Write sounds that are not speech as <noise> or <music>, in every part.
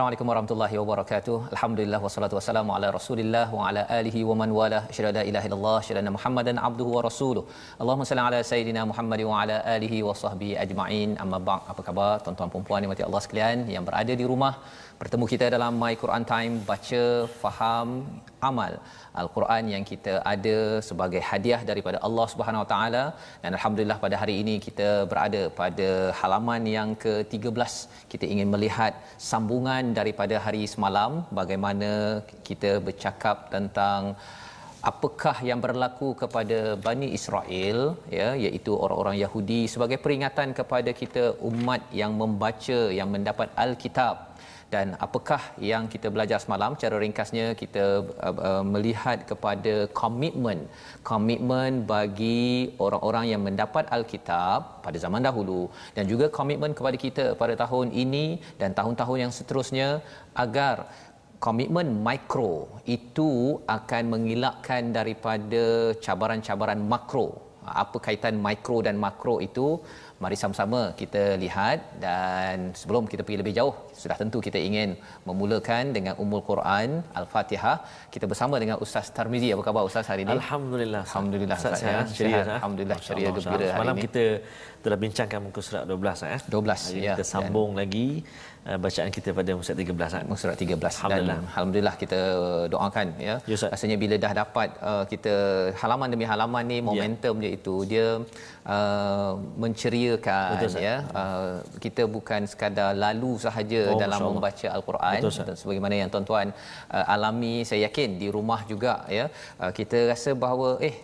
Assalamualaikum warahmatullahi wabarakatuh. Alhamdulillah wassalatu wassalamu ala Rasulillah wa ala alihi wa man wala. Asyhadu la ilaha illallah, asyhadu Muhammadan abduhu wa rasuluh. Allahumma salli ala sayidina Muhammad wa ala alihi wa sahbihi ajma'in. Amma ba'd. Apa khabar tuan-tuan puan-puan yang Allah sekalian yang berada di rumah? Bertemu kita dalam My Quran Time baca, faham, amal. Al-Quran yang kita ada sebagai hadiah daripada Allah Subhanahu Wa Taala. Dan alhamdulillah pada hari ini kita berada pada halaman yang ke-13 kita ingin melihat sambungan daripada hari semalam bagaimana kita bercakap tentang apakah yang berlaku kepada Bani Israel ya iaitu orang-orang Yahudi sebagai peringatan kepada kita umat yang membaca yang mendapat al-kitab dan apakah yang kita belajar semalam cara ringkasnya kita uh, uh, melihat kepada komitmen komitmen bagi orang-orang yang mendapat alkitab pada zaman dahulu dan juga komitmen kepada kita pada tahun ini dan tahun-tahun yang seterusnya agar komitmen mikro itu akan mengelakkan daripada cabaran-cabaran makro apa kaitan mikro dan makro itu mari sama-sama kita lihat. Dan sebelum kita pergi lebih jauh sudah tentu kita ingin memulakan dengan umul Quran Al-Fatihah. Kita bersama dengan Ustaz Tarmizi. Apa khabar Ustaz hari ini? Alhamdulillah Alhamdulillah Ustaz ya. ceria Alhamdulillah ceria gembira hari malam ini. kita telah bincangkan muka surat 12 ya. 12 hari ya. kita sambung lagi uh, bacaan kita pada surat 13 kan? Surat 13 Alhamdulillah. dan alhamdulillah. kita doakan ya. Ya, Ustaz. rasanya bila dah dapat uh, kita halaman demi halaman ni momentum dia itu dia uh, menceriakan Betul, ya. Uh, kita bukan sekadar lalu sahaja Oh, dalam Allah. membaca al-Quran. Betul, sebagaimana yang tuan-tuan uh, alami saya yakin di rumah juga ya. Uh, kita rasa bahawa eh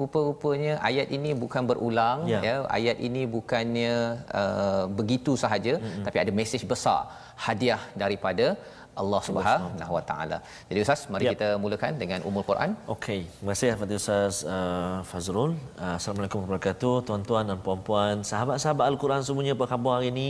rupa-rupanya ayat ini bukan berulang Ya. ya ayat ini bukannya uh, begitu sahaja mm-hmm. tapi ada mesej besar hadiah daripada Allah Subhanahu Wa Taala. Jadi Ustaz, mari Ya. kita mulakan dengan umul Quran. Okey, terima kasih kepada Ustaz uh, Fazrul. Uh, Assalamualaikum warahmatullahi wabarakatuh, tuan-tuan dan puan-puan, sahabat-sahabat Al-Quran semuanya apa khabar hari ini?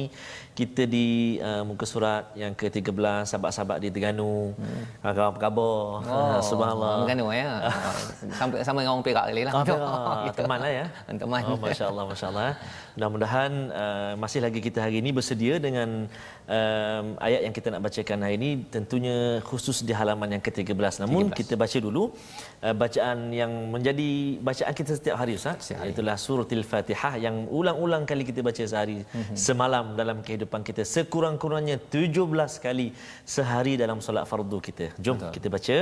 Kita di uh, muka surat yang ke-13, sahabat-sahabat di Terengganu. Hmm. Apa khabar? Oh, Subhanallah. Mengganu ya. <laughs> Sampai sama dengan orang Perak kali lah. Ah, Perak. <laughs> Teman lah ya. Teman. Oh, Masya Allah, Masya Allah. Mudah-mudahan uh, masih lagi kita hari ini bersedia dengan um, ayat yang kita nak bacakan hari ini tentunya khusus di halaman yang ke-13. Namun 13. kita baca dulu uh, bacaan yang menjadi bacaan kita setiap hari Ustaz. Setiap hari. Itulah suratul Fatihah yang ulang-ulang kali kita baca sehari Mhm. semalam dalam kehidupan kita sekurang-kurangnya 17 kali sehari dalam solat fardu kita. Jom Betul. kita baca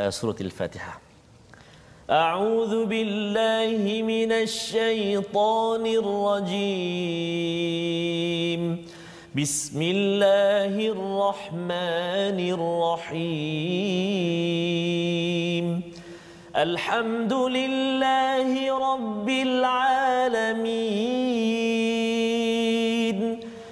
uh, suratul Fatihah. أعوذ بالله من الشيطان الرجيم بسم الله الرحمن الرحيم الحمد لله رب العالمين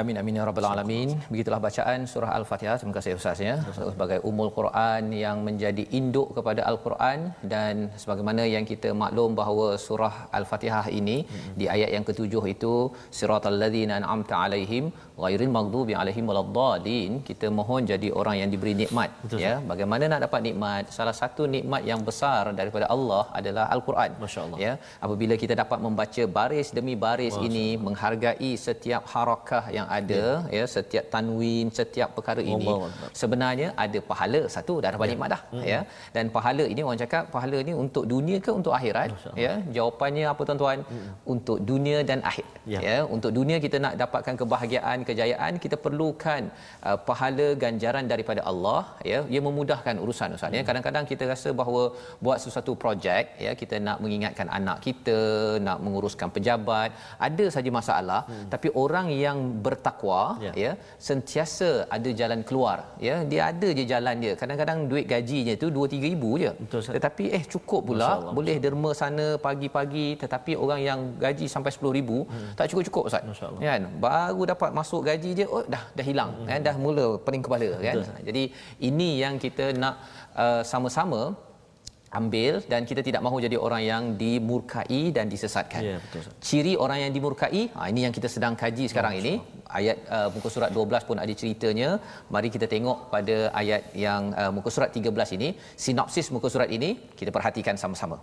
Amin amin ya rabbal alamin. Begitulah bacaan surah Al-Fatihah. Terima kasih Ustaz ya. Sebagai umul Quran yang menjadi induk kepada Al-Quran dan sebagaimana yang kita maklum bahawa surah Al-Fatihah ini di ayat yang ketujuh itu siratal ladzina an'amta alaihim ghairil maghdubi alaihim waladdallin. Kita mohon jadi orang yang diberi nikmat Betul, ya. Bagaimana nak dapat nikmat? Salah satu nikmat yang besar daripada Allah adalah Al-Quran. Masya-Allah. Ya, apabila kita dapat membaca baris demi baris ini menghargai setiap harakah yang ada ya, ya setiap tanwin setiap perkara ini Akbar. sebenarnya ada pahala satu dah dapat nikmat dah ya dan pahala ini orang cakap pahala ini untuk dunia ke untuk akhirat ya jawapannya apa tuan-tuan untuk dunia dan akhir Ya. ya untuk dunia kita nak dapatkan kebahagiaan kejayaan kita perlukan uh, pahala ganjaran daripada Allah ya. Ia memudahkan urusan ustaz ya. Hmm. kadang-kadang kita rasa bahawa buat sesuatu projek ya kita nak mengingatkan anak kita nak menguruskan pejabat ada saja masalah. Hmm. tapi orang yang bertakwa ya. ya sentiasa ada jalan keluar ya. Dia ada je jalan dia. Kadang-kadang duit gajinya tu 2 3 ribu je. Betul, tetapi eh cukup pula. Allah, boleh derma sana pagi-pagi tetapi orang yang gaji sampai 10 ribu hmm. tak cukup-cukup ustaz. Kan? Baru dapat masuk gaji je oh dah dah hilang hmm. kan dah mula pening kepala kan jadi ini yang kita nak uh, sama-sama ambil dan kita tidak mahu jadi orang yang dimurkai dan disesatkan. Ya, betul. Ciri orang yang dimurkai, ha, ini yang kita sedang kaji sekarang ini. Ayat uh, muka surat 12 pun ada ceritanya. Mari kita tengok pada ayat yang uh, muka surat 13 ini, sinopsis muka surat ini kita perhatikan sama-sama.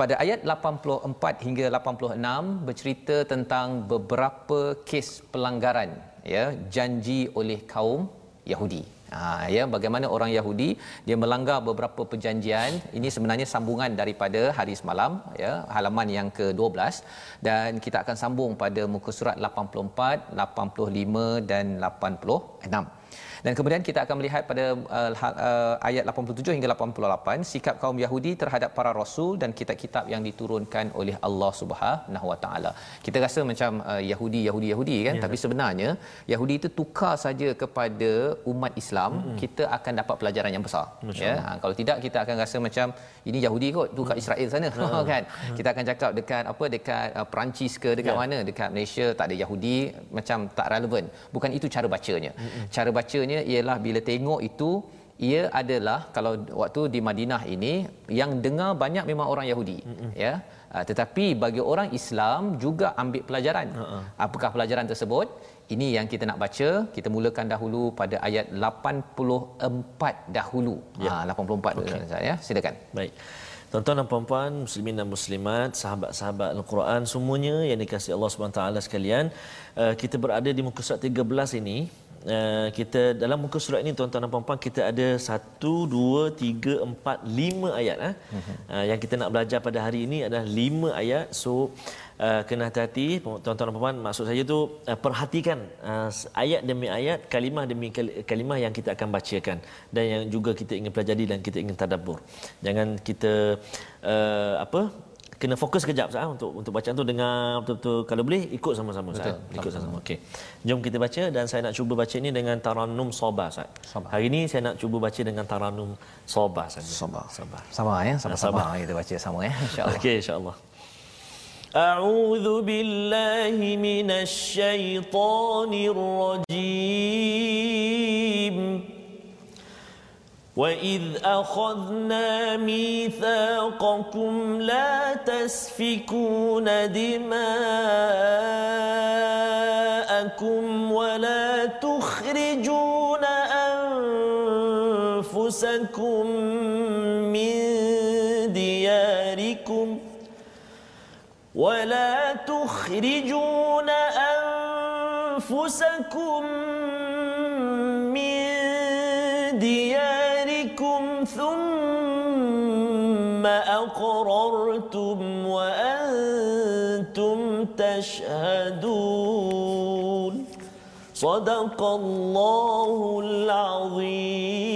Pada ayat 84 hingga 86 bercerita tentang beberapa kes pelanggaran ya janji oleh kaum Yahudi. Ha, ya bagaimana orang Yahudi dia melanggar beberapa perjanjian. Ini sebenarnya sambungan daripada hari semalam ya halaman yang ke-12 dan kita akan sambung pada muka surat 84 85 dan 86 dan kemudian kita akan melihat pada uh, uh, ayat 87 hingga 88 sikap kaum Yahudi terhadap para rasul dan kitab-kitab yang diturunkan oleh Allah Subhanahu Wa Taala. Kita rasa macam uh, Yahudi Yahudi Yahudi kan ya. tapi sebenarnya Yahudi itu tukar saja kepada umat Islam hmm. kita akan dapat pelajaran yang besar. Macam ya. Ha, kalau tidak kita akan rasa macam ini Yahudi kot tu kat Israel sana hmm. <laughs> kan. Hmm. Kita akan cakap dekat apa dekat uh, Perancis ke dekat ya. mana dekat Malaysia tak ada Yahudi macam tak relevan. Bukan itu cara bacanya. Cara bacanya sebenarnya ialah bila tengok itu ia adalah kalau waktu di Madinah ini yang dengar banyak memang orang Yahudi mm-hmm. ya uh, tetapi bagi orang Islam juga ambil pelajaran uh-uh. apakah pelajaran tersebut ini yang kita nak baca kita mulakan dahulu pada ayat 84 dahulu ya. ha 84 okay. dulu ya silakan baik Tuan-tuan dan puan-puan, muslimin dan muslimat, sahabat-sahabat Al-Quran semuanya yang dikasihi Allah Subhanahu taala sekalian, uh, kita berada di muka surat 13 ini uh, kita dalam muka surat ini tuan-tuan dan puan-puan kita ada 1 2 3 4 5 ayat eh. Uh-huh. Uh, yang kita nak belajar pada hari ini adalah 5 ayat. So uh, kena hati-hati tuan-tuan dan puan-puan maksud saya tu uh, perhatikan uh, ayat demi ayat kalimah demi kalimah yang kita akan bacakan dan yang juga kita ingin pelajari dan kita ingin tadabbur. Jangan kita uh, apa kena fokus sekejap sah untuk untuk bacaan tu dengar betul-betul kalau boleh ikut sama-sama sah ikut sama-sama okey jom kita baca dan saya nak cuba baca ini dengan tarannum sabah sah hari ini saya nak cuba baca dengan tarannum sabah sah sabah sabah sama ya sama-sama kita baca sama ya insyaallah okey insyaallah أعوذ بالله من الشيطان الرجيم وإذ أخذنا ميثاقكم لا تسفكون دماءكم ولا تخرجون أنفسكم من دياركم ولا تخرجون أنفسكم وأنتم تشهدون صدق الله العظيم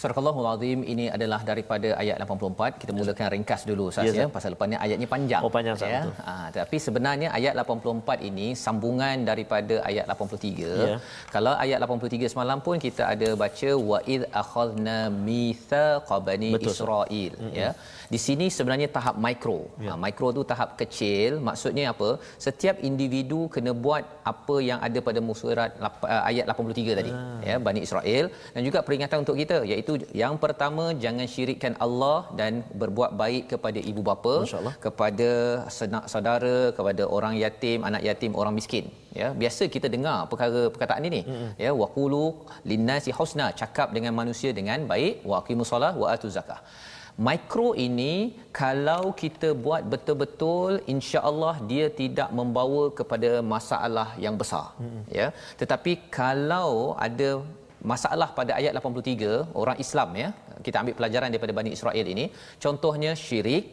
Surah Allahul Azim ini adalah daripada ayat 84. Kita mulakan ringkas dulu Ustaz yes, ya. Pasal lepas ni ayatnya panjang. Oh panjang ya. Ha, tapi sebenarnya ayat 84 ini sambungan daripada ayat 83. Yeah. Kalau ayat 83 semalam pun kita ada baca wa id akhadna mitsaqa bani Israil mm-hmm. ya. Di sini sebenarnya tahap mikro. Yeah. Ha, mikro tu tahap kecil. Maksudnya apa? Setiap individu kena buat apa yang ada pada musurat uh, ayat 83 tadi ah. ya Bani Israel dan juga peringatan untuk kita iaitu itu yang pertama jangan syirikkan Allah dan berbuat baik kepada ibu bapa kepada senak saudara kepada orang yatim anak yatim orang miskin. Ya biasa kita dengar perkara perkataan ini. Mm-hmm. ya waqulu linnasi husna cakap dengan manusia dengan baik wa aqimusolah wa atuz zakah. Mikro ini kalau kita buat betul-betul insya-Allah dia tidak membawa kepada masalah yang besar. Mm-hmm. ya tetapi kalau ada masalah pada ayat 83 orang Islam ya kita ambil pelajaran daripada Bani Israel ini. Contohnya syirik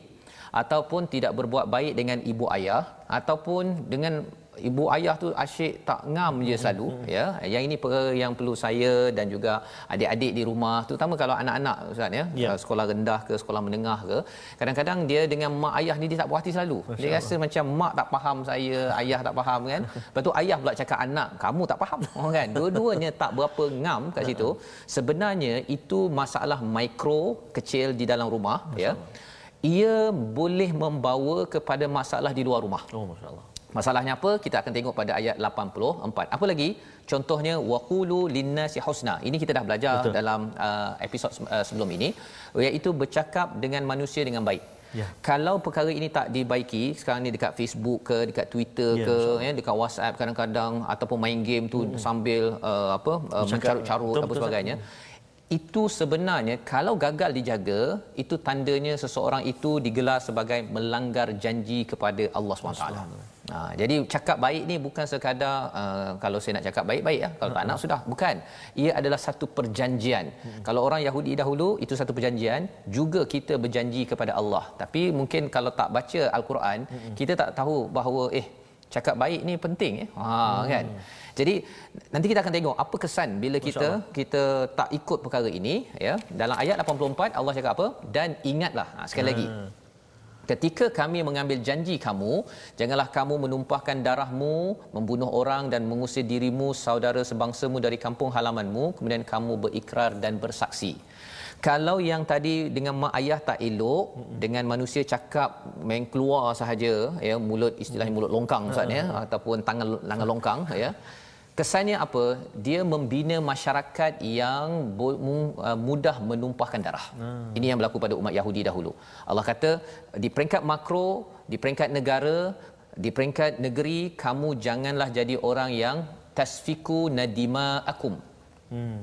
ataupun tidak berbuat baik dengan ibu ayah ataupun dengan ibu ayah tu asyik tak ngam je selalu hmm. ya. Yang ini perkara yang perlu saya dan juga adik-adik di rumah terutama kalau anak-anak ustaz ya yeah. sekolah rendah ke sekolah menengah ke kadang-kadang dia dengan mak ayah ni dia tak puas hati selalu. Masya dia Allah. rasa macam mak tak faham saya ayah tak faham kan. <laughs> Lepas tu ayah pula cakap anak kamu tak faham <laughs> kan. Dua-duanya tak berapa ngam kat situ. Sebenarnya itu masalah mikro kecil di dalam rumah Masya ya. Allah. ia boleh membawa kepada masalah di luar rumah. Oh masyaallah Masalahnya apa? Kita akan tengok pada ayat 84. Apa lagi? Contohnya waqulu linnasi husna. Ini kita dah belajar Betul. dalam uh, episod uh, sebelum ini iaitu bercakap dengan manusia dengan baik. Ya. Kalau perkara ini tak dibaiki sekarang ni dekat Facebook ke dekat Twitter ya, ke ya dekat WhatsApp kadang-kadang ataupun main game tu hmm. sambil uh, apa uh, mencarut-carut apa sebagainya itu sebenarnya kalau gagal dijaga itu tandanya seseorang itu digelar sebagai melanggar janji kepada Allah SWT. Ha, jadi cakap baik ni bukan sekadar uh, kalau saya nak cakap baik-baik ya. Kalau tak nak sudah bukan. Ia adalah satu perjanjian. Hmm. Kalau orang Yahudi dahulu itu satu perjanjian, juga kita berjanji kepada Allah. Tapi mungkin kalau tak baca al-Quran, hmm. kita tak tahu bahawa eh cakap baik ni penting eh. Ha hmm. kan. Jadi nanti kita akan tengok apa kesan bila kita kita tak ikut perkara ini ya. Dalam ayat 84 Allah cakap apa? Dan ingatlah. Ha, sekali hmm. lagi Ketika kami mengambil janji kamu, janganlah kamu menumpahkan darahmu, membunuh orang dan mengusir dirimu, saudara sebangsamu dari kampung halamanmu, kemudian kamu berikrar dan bersaksi. Kalau yang tadi dengan mak ayah tak elok, dengan manusia cakap main keluar sahaja, ya mulut istilahnya mulut longkang ustaz ya ataupun tangan tangan longkang ya kesannya apa dia membina masyarakat yang uh, mudah menumpahkan darah hmm. ini yang berlaku pada umat Yahudi dahulu Allah kata di peringkat makro di peringkat negara di peringkat negeri kamu janganlah jadi orang yang tasfiku nadima akum hmm.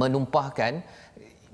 menumpahkan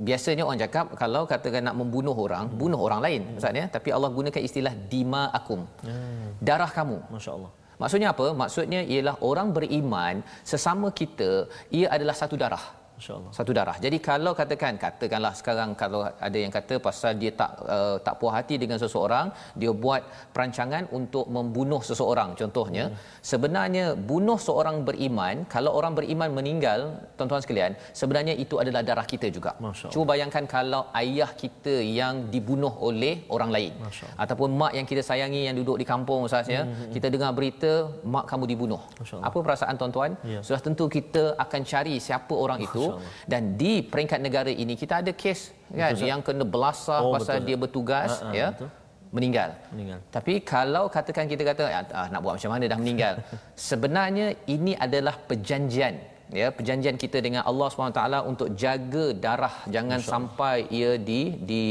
biasanya orang cakap kalau katakan nak membunuh orang hmm. bunuh orang lain hmm. maksudnya tapi Allah gunakan istilah dima akum hmm. darah kamu masyaallah Maksudnya apa? Maksudnya ialah orang beriman sesama kita ia adalah satu darah. InsyaAllah. Satu darah. Jadi kalau katakan, katakanlah sekarang kalau ada yang kata pasal dia tak uh, tak puas hati dengan seseorang, dia buat perancangan untuk membunuh seseorang contohnya. Hmm. Sebenarnya bunuh seorang beriman, kalau orang beriman meninggal, tuan-tuan sekalian, sebenarnya itu adalah darah kita juga. Cuba bayangkan kalau ayah kita yang dibunuh oleh orang lain. Ataupun mak yang kita sayangi yang duduk di kampung usahanya, hmm, hmm, hmm. kita dengar berita mak kamu dibunuh. Apa perasaan tuan-tuan? Ya. Sudah tentu kita akan cari siapa orang itu dan di peringkat negara ini kita ada kes kan betul, yang kena belasah oh, pasal betul, dia bertugas ha, ha, ya betul. meninggal. meninggal. Tapi kalau katakan kita kata ah, nak buat macam mana dah meninggal. <laughs> sebenarnya ini adalah perjanjian ya perjanjian kita dengan Allah SWT untuk jaga darah jangan sampai ia di di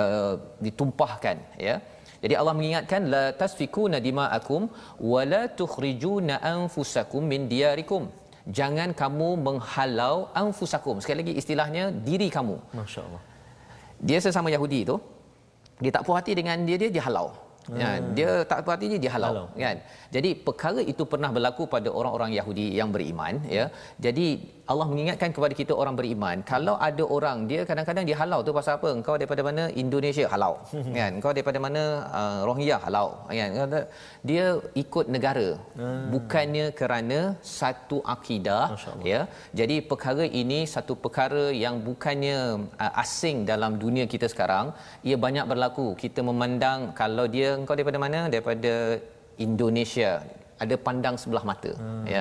uh, ditumpahkan ya. Jadi Allah mengingatkan la tasfikuna dima'akum wa la tukhrijuna anfusakum min diyarikum jangan kamu menghalau anfusakum sekali lagi istilahnya diri kamu masyaallah dia sesama Yahudi itu dia tak puas hati dengan dia dia dihalau Ya, hmm. dia tak puas hati dia dihalau Halau. kan. Jadi perkara itu pernah berlaku pada orang-orang Yahudi yang beriman ya. Jadi Allah mengingatkan kepada kita orang beriman kalau ada orang dia kadang-kadang dia halau tu pasal apa? Engkau daripada mana? Indonesia halau. <laughs> Kan? Engkau daripada mana? Uh, Rohingya halau. Kan? Dia ikut negara. Hmm. bukannya kerana satu akidah ya. Jadi perkara ini satu perkara yang bukannya uh, asing dalam dunia kita sekarang. Ia banyak berlaku. Kita memandang kalau dia engkau daripada mana? Daripada Indonesia ada pandang sebelah mata hmm. ya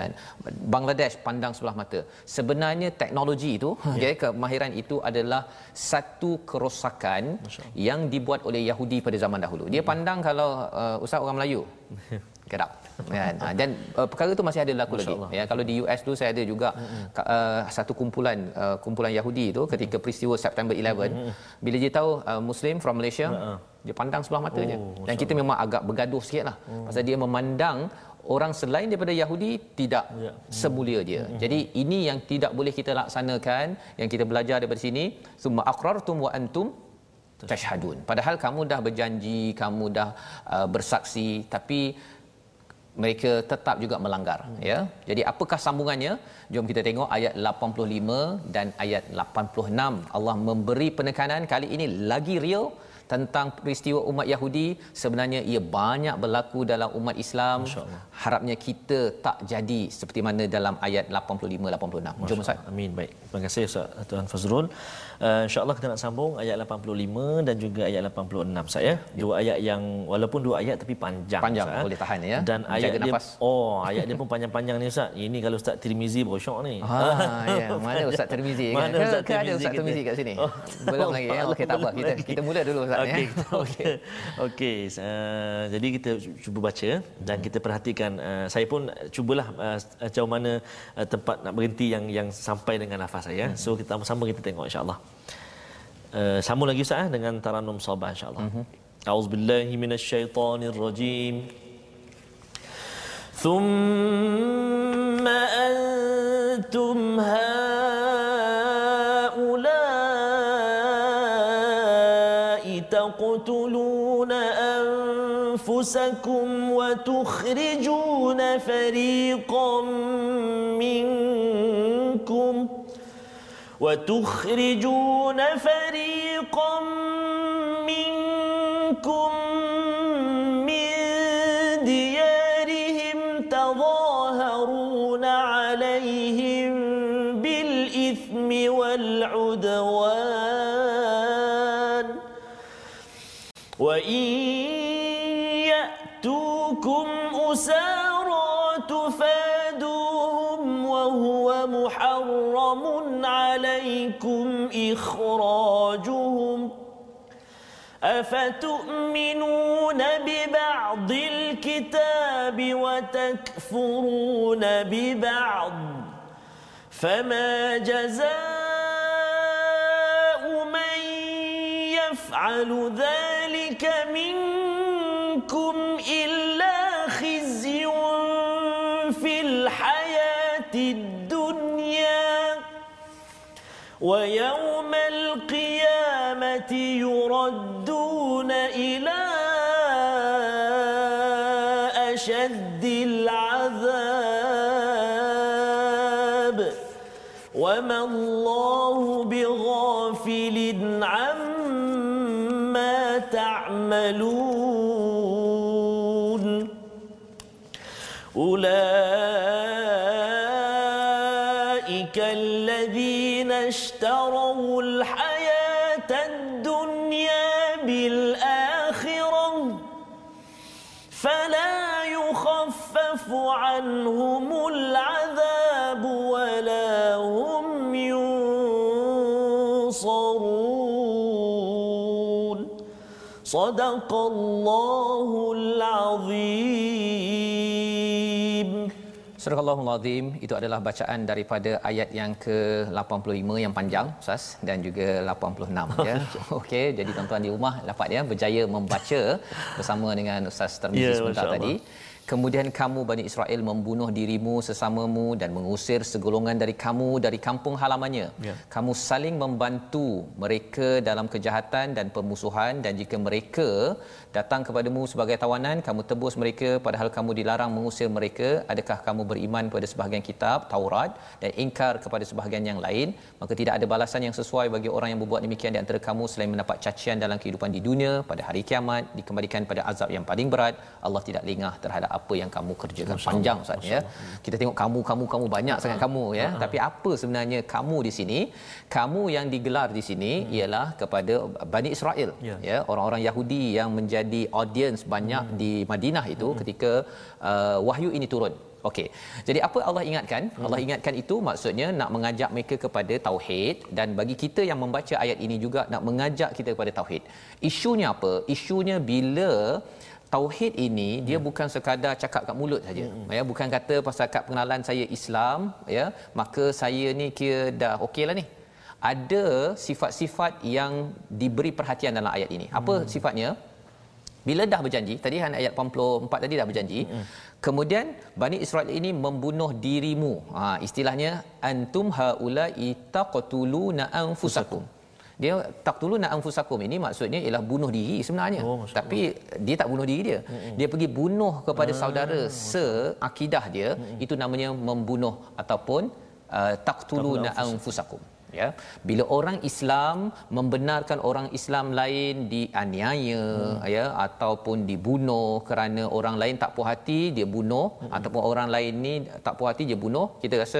Bangladesh pandang sebelah mata sebenarnya teknologi itu ya. okay, kemahiran itu adalah satu kerosakan yang dibuat oleh Yahudi pada zaman dahulu dia hmm. pandang kalau uh, ustaz orang Melayu <laughs> kedap kan ha, dan uh, perkara itu masih ada berlaku lagi ya kalau di US tu saya ada juga hmm. uh, satu kumpulan uh, kumpulan Yahudi itu ketika peristiwa September 11 hmm. bila dia tahu uh, muslim from Malaysia hmm. dia pandang sebelah mata oh, je dan kita memang agak bergaduh sikitlah hmm. pasal dia memandang orang selain daripada Yahudi tidak ya. semulia dia. Hmm. Jadi ini yang tidak boleh kita laksanakan yang kita belajar daripada sini summa aqrartum wa antum tashhadun. Padahal kamu dah berjanji, kamu dah uh, bersaksi tapi mereka tetap juga melanggar hmm. ya. Jadi apakah sambungannya? Jom kita tengok ayat 85 dan ayat 86. Allah memberi penekanan kali ini lagi real tentang peristiwa umat Yahudi sebenarnya ia banyak berlaku dalam umat Islam. Harapnya kita tak jadi seperti mana dalam ayat 85 86 jom ustaz. Amin. Baik. Terima kasih ustaz tuan Fazrul uh, insyaallah kita nak sambung ayat 85 dan juga ayat 86 saya ya. dua ayat yang walaupun dua ayat tapi panjang panjang ustaz. boleh tahan ya. Dan ayat dia nafas. oh <laughs> ayat dia pun panjang-panjang ni ustaz. Ini kalau ustaz Tirmizi brosyok ni. Ha ya. Mana ustaz Tirmizi kan? Mana ustaz Tirmizi, ada ustaz Tirmizi kat sini? Oh. belum lagi ya. Okey tak apa. Kita kita mula dulu ustaz okay, ya. Okey <laughs> okey. uh, jadi kita cuba baca dan kita perhatikan uh, saya pun cubalah uh, jauh mana uh, tempat nak berhenti yang yang sampai dengan nafas saya. Hmm. so kita sama-sama kita tengok insyaallah uh, sambung lagi ustaz dengan taranum sabah insyaallah hmm. auzubillahi minasyaitonirrajim ثم أنتم هؤلاء تقتلون أنفسكم وتخرجون فريقا منكم وتخرجون فريقا منكم إخراجهم أفتؤمنون ببعض الكتاب وتكفرون ببعض فما جزاء من يفعل ذلك منكم إلا خزي في الحياة الدنيا ويوم رد Allahul Azim. Surah Allahul Azim itu adalah bacaan daripada ayat yang ke-85 yang panjang Ustaz dan juga 86 ya. <laughs> Okey, jadi tuan-tuan di rumah dapat ya berjaya membaca bersama dengan Ustaz Termizi yeah, sebentar tadi. Allah. Kemudian kamu Bani Israel membunuh dirimu sesamamu dan mengusir segolongan dari kamu dari kampung halamannya. Ya. Kamu saling membantu mereka dalam kejahatan dan permusuhan. Dan jika mereka datang kepadamu sebagai tawanan kamu tebus mereka. Padahal kamu dilarang mengusir mereka. Adakah kamu beriman pada sebahagian kitab Taurat dan ingkar kepada sebahagian yang lain? Maka tidak ada balasan yang sesuai bagi orang yang berbuat demikian di antara kamu selain mendapat cacian dalam kehidupan di dunia. Pada hari kiamat dikembalikan pada azab yang paling berat. Allah tidak lengah terhadap apa yang kamu kerjakan Masya panjang. Ustaz ya kita tengok kamu kamu kamu banyak sangat kamu ya tapi apa sebenarnya kamu di sini kamu yang digelar di sini ialah kepada Bani Israel Ya. ya orang-orang Yahudi yang menjadi audience banyak di Madinah itu ketika uh, wahyu ini turun Okey. Jadi apa Allah ingatkan? Allah ingatkan itu maksudnya nak mengajak mereka kepada tauhid dan bagi kita yang membaca ayat ini juga nak mengajak kita kepada tauhid. Isunya apa? Isunya bila tauhid ini dia bukan sekadar cakap kat mulut saja. Ya, bukan kata pasal kad pengenalan saya Islam, ya, maka saya ni kira dah okeylah ni. Ada sifat-sifat yang diberi perhatian dalam ayat ini. Apa sifatnya? bila dah berjanji tadi kan ayat 84 tadi dah berjanji mm-hmm. kemudian Bani Israel ini membunuh dirimu ha istilahnya antum haula itaqtuluna anfusakum dia taqtuluna anfusakum. Ini maksudnya ialah bunuh diri sebenarnya. Oh, tapi dia tak bunuh diri dia. Mm-hmm. dia pergi bunuh kepada Ah, saudara seakidah dia. Mm-hmm. itu namanya membunuh ataupun uh, taqtuluna anfusakum. ya. Bila orang Islam membenarkan orang Islam lain dianiaya hmm. ya ataupun dibunuh kerana orang lain tak puas hati dia bunuh. Hmm. ataupun orang lain ni tak puas hati dia bunuh. Kita rasa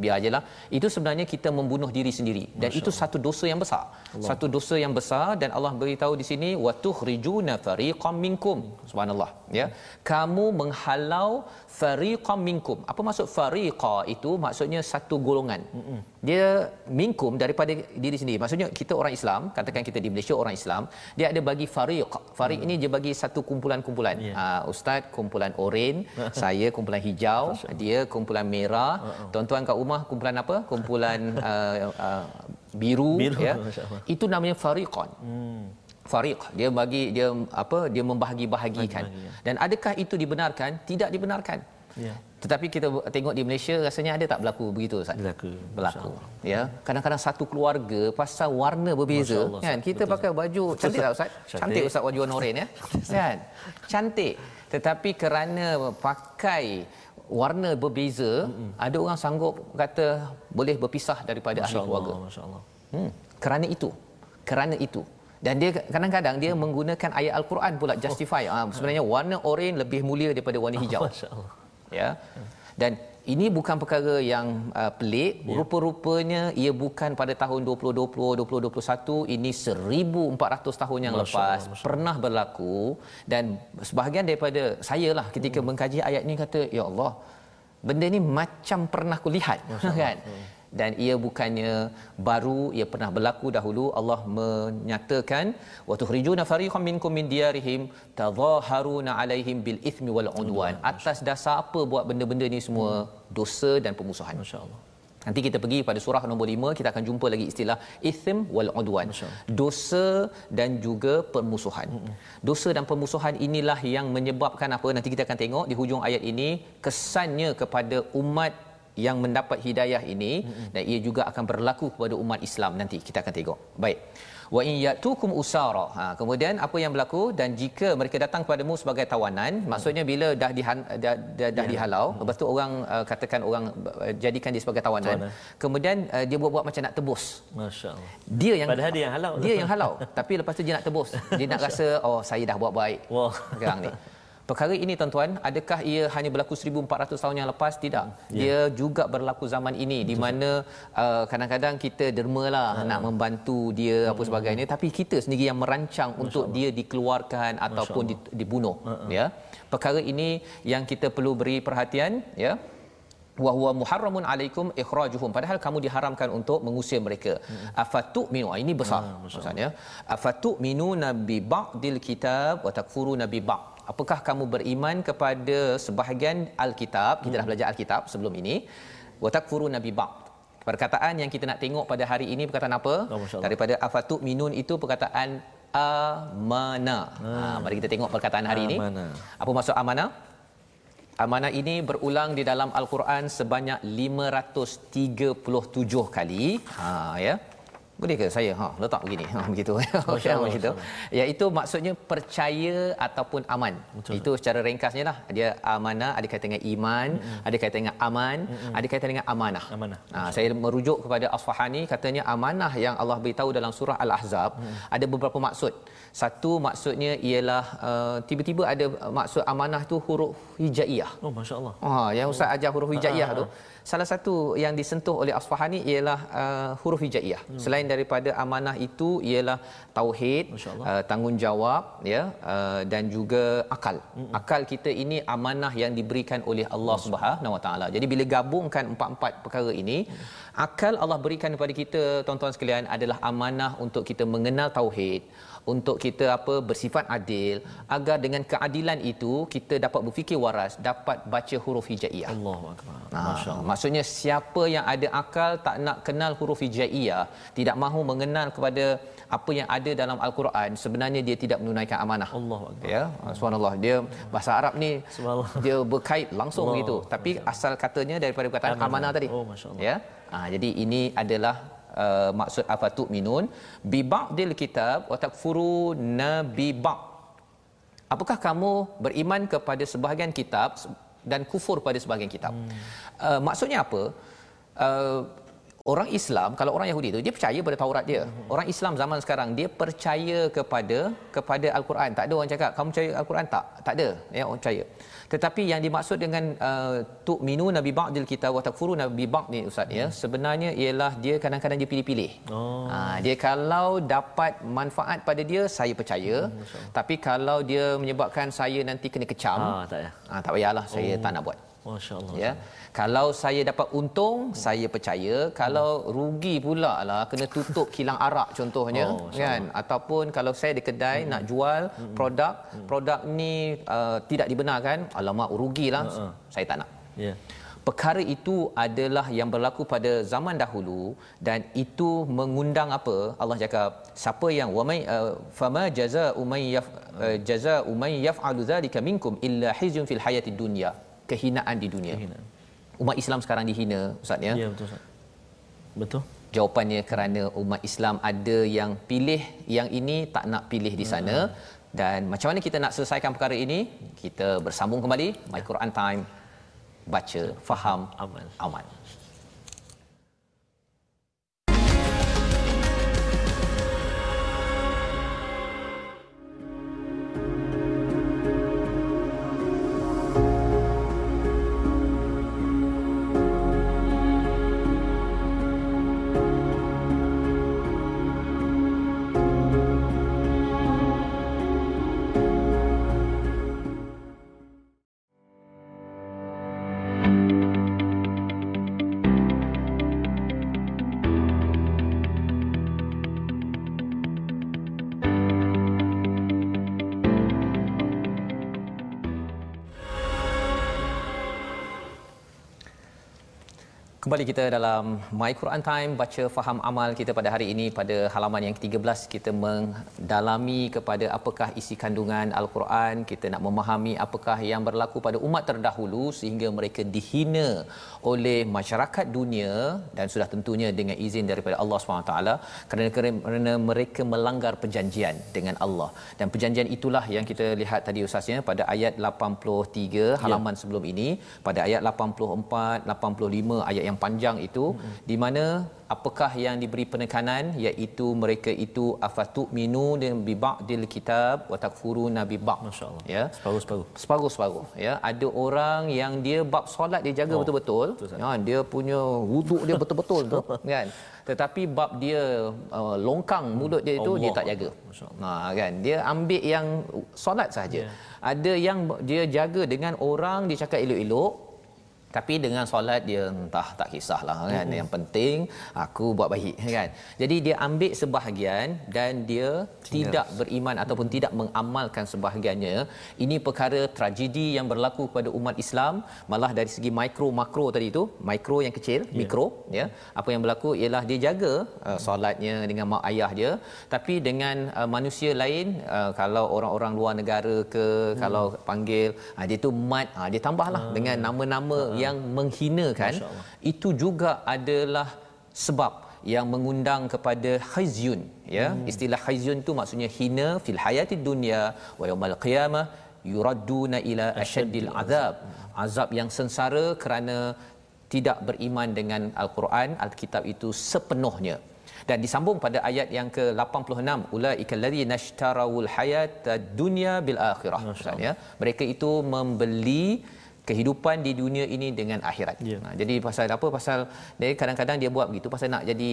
biar ajalah. Itu sebenarnya kita membunuh diri sendiri. Dan Masya itu satu dosa yang besar. Allah. satu dosa yang besar. Dan Allah beritahu di sini watukhrijuna fariqam minkum. Subhanallah. Ya. Kamu menghalau fariqam minkum. Apa maksud fariqa itu? Maksudnya satu golongan. Mm-mm. Dia minkum daripada diri sendiri. Maksudnya kita orang Islam katakan kita di Malaysia orang Islam dia ada bagi fariq. Fariq mm. ini dia bagi satu kumpulan-kumpulan. Yeah. Ya. uh, ustaz kumpulan oren <laughs> saya kumpulan hijau dia kumpulan merah. Uh-uh. tuan-tuan kat rumah kumpulan apa? Kumpulan uh, <laughs> uh, biru, biru ya. Itu namanya fariqan. Hmm. Fariq dia bagi dia apa? Dia membahagi-bahagikan. Ya. dan adakah itu dibenarkan? Tidak dibenarkan ya. Tetapi kita tengok di Malaysia rasanya ada tak berlaku begitu Ustaz? Berlaku. Berlaku. Ya. Kadang-kadang satu keluarga pasal warna berbeza. Allah, kan? Kita betul. pakai baju cantik tak Ustaz? Cantik, cantik Ustaz baju warna oranye ya? <laughs> Kan? Cantik. Tetapi kerana pakai warna berbeza mm-hmm. ada orang sanggup kata boleh berpisah daripada Masya ahli Allah, keluarga. Masyaallah. Hmm. Kerana itu. Kerana itu. Dan dia kadang-kadang dia menggunakan ayat al-Quran pula justify. Oh. ha, sebenarnya warna oranye lebih mulia daripada warna hijau. Oh, <laughs> masyaallah ya. Dan ini bukan perkara yang uh, pelik. Ya. rupa-rupanya ia bukan pada tahun 2020 2021 ini 1400 tahun yang Masya lepas Allah, pernah berlaku. Dan sebahagian daripada saya lah ketika hmm. mengkaji ayat ini kata ya Allah benda ni macam pernah kulihat <laughs> kan? Hmm dan ia bukannya baru ia pernah berlaku dahulu. Allah menyatakan wa tukhrijuna fariqam minkum min diyarihim tadhaharuna alaihim bil ithmi wal udwan. Atas dasar apa buat benda-benda ni semua? Dosa dan pemusuhan. Masyaallah. Nanti kita pergi pada surah nombor 5 kita akan jumpa lagi istilah ithm wal udwan. Dosa dan juga permusuhan. Dosa dan permusuhan inilah yang menyebabkan apa? Nanti kita akan tengok di hujung ayat ini kesannya kepada umat yang mendapat hidayah ini mm-hmm. dan ia juga akan berlaku kepada umat Islam nanti kita akan tengok. Baik. Wa in yatukum usara. Ha, kemudian apa yang berlaku dan jika mereka datang kepadamu sebagai tawanan, mm-hmm. maksudnya bila dah dihan, dah, dah, dah yeah. dihalau, mm-hmm. lepas tu orang uh, katakan orang uh, jadikan dia sebagai tawanan. tawanan. Kemudian uh, dia buat-buat macam nak tebus. Masya-Allah. Dia yang padahal dia yang halau. Dia yang halau. Tapi lepas tu dia nak tebus. Dia nak rasa oh saya dah buat baik. Wah. Sekarang ni. Perkara ini tuan-tuan, adakah ia hanya berlaku 1400 tahun yang lepas? Tidak. Ya. Dia juga berlaku zaman ini di mana uh, kadang-kadang kita dermalah ha. nak membantu dia hmm. apa sebagainya tapi kita sendiri yang merancang Masya untuk Allah. dia dikeluarkan Masya ataupun Allah. dibunuh uh-uh. ya. Perkara ini yang kita perlu beri perhatian ya wa huwa muharramun alaikum ikhrajuhum padahal kamu diharamkan untuk mengusir mereka hmm. afatu minu ah, ini besar hmm, maksudnya afatu minu nabi ba'dil kitab wa takfuruna bi ba'd apakah kamu beriman kepada sebahagian alkitab? Kita dah hmm. belajar alkitab sebelum ini. Wa takfuru nabi ba'd. Perkataan yang kita nak tengok pada hari ini perkataan apa? Oh, daripada afatu minun itu perkataan amana. Hmm. ha, mari kita tengok perkataan hari amana. ini apa maksud amana? Amanah ini berulang di dalam Al-Quran sebanyak 537 kali. Ha ya boleh ke saya? Ha letak begini. Ha begitu. <laughs> Okey begitu. iaitu maksudnya percaya ataupun aman. Betul. itu secara ringkasnya lah. Dia amanah ada kaitan dengan iman mm-hmm. ada kaitan dengan aman mm-hmm. ada kaitan dengan amanah. Amanah. Ha, saya merujuk kepada Asfahani katanya amanah yang Allah beritahu dalam surah al-ahzab mm-hmm. ada beberapa maksud. Satu maksudnya ialah uh, tiba-tiba ada maksud amanah tu huruf hijaiyah. Oh masyaallah ha yang ustaz ajar huruf hijaiyah tu salah satu yang disentuh oleh Asfahani ialah uh, huruf hijaiyah. Hmm. Selain daripada amanah itu ialah tauhid, uh, tanggungjawab ya uh, dan juga akal. Hmm. Akal kita ini amanah yang diberikan oleh Allah Subhanahu Wa Taala. Jadi bila gabungkan empat-empat perkara ini, hmm. akal Allah berikan kepada kita tuan-tuan sekalian adalah amanah untuk kita mengenal tauhid untuk kita apa bersifat adil agar dengan keadilan itu kita dapat berfikir waras dapat baca huruf hijaiyah. Allahu akbar. Masyaallah. maksudnya siapa yang ada akal tak nak kenal huruf hijaiyah tidak mahu mengenal kepada apa yang ada dalam al-Quran sebenarnya dia tidak menunaikan amanah. Akbar. Ya subhanallah. Dia bahasa Arab ni dia berkait langsung Allah. begitu tapi asal katanya daripada perkataan amanah, amanah tadi. Oh masyaallah. Ya? Ha, jadi ini adalah uh, maksud afatu minun bi ba'dil kitab wa takfuru nabi ba' apakah kamu beriman kepada sebahagian kitab dan kufur pada sebahagian kitab? Hmm. uh, maksudnya apa? Uh, orang Islam kalau orang Yahudi tu dia percaya pada Taurat dia. Orang Islam zaman sekarang dia percaya kepada kepada Al-Quran. Tak ada orang cakap kamu percaya Al-Quran tak? Tak ada. Ya orang percaya. Tetapi yang dimaksud dengan uh, tu minu nabi ba'dil kita wa takfuru nabi ba'd ni ustaz ya sebenarnya ialah dia kadang-kadang dia pilih-pilih. Oh. Ha, dia kalau dapat manfaat pada dia saya percaya. Hmm, Tapi kalau dia menyebabkan saya nanti kena kecam, ha, tak ya. Ha, tak payahlah saya oh. tak nak buat. Masya-Allah. Ya. Kalau saya dapat untung, hmm. saya percaya. Kalau rugi pula lah kena tutup kilang arak contohnya oh, kan ataupun kalau saya di kedai hmm. nak jual hmm. produk, hmm. produk ni uh, tidak dibenarkan, alamak rugilah. Uh-huh. Saya tak nak. Ya. Yeah. Perkara itu adalah yang berlaku pada zaman dahulu dan itu mengundang apa? Allah cakap, siapa yang wamai uh, fama jaza umay uh, jaza umay yaf'alu dzalika minkum illa hizyun fil hayatid dunya. Kehinaan di dunia. Kehinaan umat Islam sekarang dihina ustaz ya. Ya betul ustaz. Betul. Jawapannya kerana umat Islam ada yang pilih yang ini tak nak pilih di sana hmm. dan macam mana kita nak selesaikan perkara ini? Kita bersambung kembali My Quran Time baca, faham, amal. amal. Kembali kita dalam My Quran Time baca faham amal kita pada hari ini. Pada halaman yang ke-13 kita mendalami kepada apakah isi kandungan Al-Quran. Kita nak memahami apakah yang berlaku pada umat terdahulu sehingga mereka dihina oleh masyarakat dunia dan sudah tentunya dengan izin daripada Allah SWT kerana, kerana mereka melanggar perjanjian dengan Allah. Dan perjanjian itulah yang kita lihat tadi usahanya pada ayat 83 halaman ya. sebelum ini. Pada ayat 84 85 ayat yang panjang itu hmm. di mana apakah yang diberi penekanan iaitu mereka itu afatu minu dan bi ba'dil kitab wa takfuru nabi ba masyaallah. Ya. Separuh-separuh separuh-separuh ya. Ada orang yang dia bab solat dia jaga oh, betul-betul. ya dia punya wuduk dia betul-betul tu <laughs> kan. Tetapi bab dia uh, longkang mulut dia itu Allah. dia tak jaga. Ha kan. Dia ambil yang solat saja yeah. ada yang dia jaga dengan orang dia cakap elok-elok tapi dengan solat dia entah tak kisahlah kan hmm. yang penting aku buat baik <laughs> kan jadi dia ambil sebahagian dan dia yes. tidak beriman ataupun tidak mengamalkan sebahagiannya ini perkara tragedi yang berlaku kepada umat Islam malah dari segi mikro makro tadi itu mikro yang kecil yeah. mikro ya apa yang berlaku ialah dia jaga uh, solatnya dengan mak ayah dia tapi dengan uh, manusia lain uh, kalau orang-orang luar negara ke hmm. kalau panggil uh, dia tu mat uh, dia tambahlah hmm. dengan nama-nama hmm yang menghinakan itu juga adalah sebab yang mengundang kepada khizyun ya. Hmm. istilah khizyun tu maksudnya hina fil hayati dunya wa yaumil qiyamah yuradduna ila ashaddil azab. azab. Yang sengsara kerana tidak beriman dengan al-Quran al-kitab itu sepenuhnya. Dan disambung pada ayat yang ke-86 ulaika allazina ishtarawul hayata dunya bil akhirah maksudnya mereka itu membeli kehidupan di dunia ini dengan akhirat. Yeah. Ha, jadi pasal apa? Pasal dia kadang-kadang dia buat begitu pasal nak jadi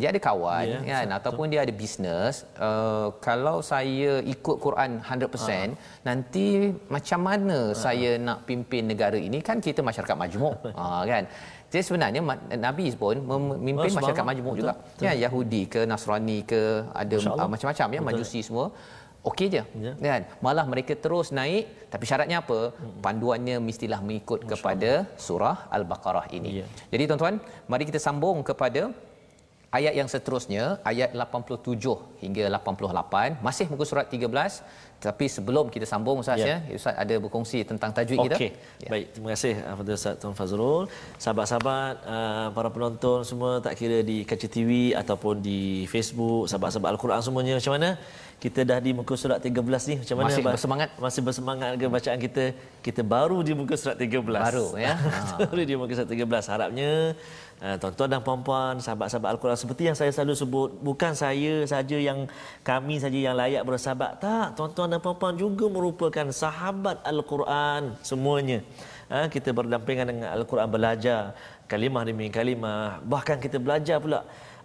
dia ada kawan yeah, kan betul. ataupun dia ada bisnes. Uh, kalau saya ikut Quran 100% uh. Ha. nanti macam mana uh. saya nak pimpin negara ini kan kita masyarakat majmuk. <laughs> ha kan. Jadi sebenarnya Nabi pun memimpin oh, masyarakat majmuk juga. Betul. Ya Yahudi ke Nasrani ke ada uh, macam-macam ya Majusi semua okey je. Ya. kan? Malah mereka terus naik tapi syaratnya apa? Panduannya mestilah mengikut kepada surah al-baqarah ini. Ya. jadi tuan-tuan mari kita sambung kepada ayat yang seterusnya ayat 87 hingga 88 masih muka surat 13 tapi sebelum kita sambung Ustaz ya, ya Ustaz ada berkongsi tentang tajwid okay. kita. Okey. Ya. Baik, terima kasih kepada Ustaz Tuan Fazrul. Sahabat-sahabat uh, para penonton semua tak kira di kaca TV ataupun di Facebook, sahabat-sahabat Al-Quran semuanya macam mana? Kita dah di muka surat 13 ni macam mana? Masih bersemangat? Masih bersemangat ke bacaan kita? Kita baru di muka surat 13. Baru ya. <laughs> baru di muka surat 13. Harapnya uh, tuan-tuan dan puan-puan, sahabat-sahabat Al-Quran seperti yang saya selalu sebut, bukan saya saja yang kami saja yang layak bersahabat. Tak, tuan-tuan dan puan-puan juga merupakan sahabat Al-Quran semuanya. Ha, kita berdampingan dengan Al-Quran belajar kalimah demi kalimah. Bahkan kita belajar pula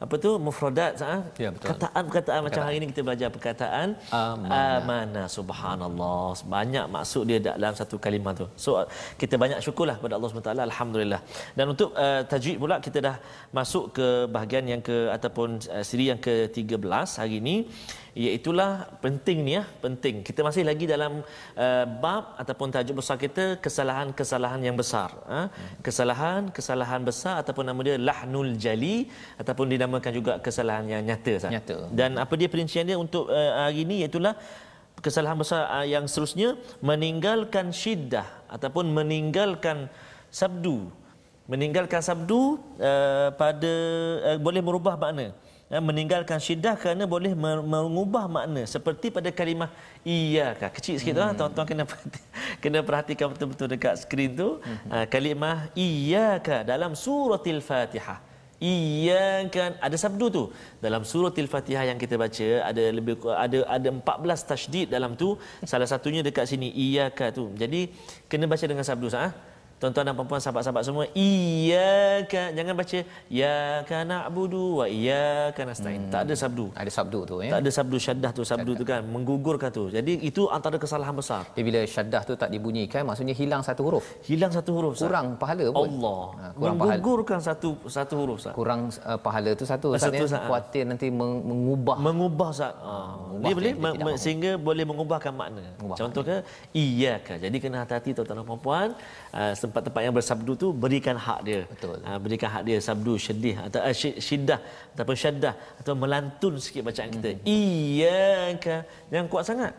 apa tu mufradat ha? ya, betul. perkataan-perkataan macam hari ini kita belajar perkataan amanah. amanah subhanallah banyak maksud dia dalam satu kalimah tu so kita banyak syukurlah kepada Allah SWT alhamdulillah dan untuk uh, tajwid pula kita dah masuk ke bahagian yang ke ataupun uh, siri yang ke-13 hari ini iaitulah penting ni ya. Penting. Kita masih lagi dalam uh, bab ataupun tajuk besar kita kesalahan-kesalahan yang besar ha? kesalahan kesalahan besar ataupun nama dia lahnul jali ataupun dinamakan juga kesalahan yang nyata sah. nyata. Dan apa dia perincian dia untuk uh, hari ini iaitulah kesalahan besar uh, yang seterusnya meninggalkan syiddah ataupun meninggalkan sabdu. Meninggalkan sabdu uh, pada uh, boleh merubah makna ya, meninggalkan syiddah kerana boleh mengubah makna. Seperti pada kalimah iyyaka. Kecil sikit hmm. lah tuan-tuan kena <laughs> kena perhatikan betul-betul dekat skrin tu. Hmm. uh, kalimah iyyaka dalam suratil fatihah iyyaka ada sabdu tu. Dalam suratil fatihah yang kita baca ada lebih ada ada 14 tasydid dalam tu. Salah satunya dekat sini iyyaka tu. Jadi kena baca dengan sabdu sah Tuan-tuan dan puan-puan sahabat-sahabat semua, iyyaka jangan baca ya kana na'budu wa iyyaka nasta'in. Hmm. Tak ada sabdu. Ada sabdu tu ya. Tak ada sabdu syaddah tu, sabdu syaddah. tu kan menggugurkan tu. Jadi itu antara kesalahan besar. Jadi bila syaddah tu tak dibunyikan maksudnya hilang satu huruf. Hilang satu huruf. Sah. Kurang pahala pun. Allah. Ha, kurang menggugurkan pahala. satu satu huruf sah. Kurang uh, pahala tu satu satu ya. sah. Khuatir nanti mengubah. Mengubah sah. Ha. Dia boleh me- sehingga boleh mengubahkan makna. Mengubah Contoh ke iyyaka. Jadi kena hati-hati tuan-tuan dan puan-puan. Uh, tempat-tempat yang bersabdu tu berikan hak dia. Betul. Ha, berikan hak dia sabdu syedih atau uh, syiddah ataupun syaddah atau melantun sikit bacaan kita. Hmm. Iyyaka yang kuat sangat.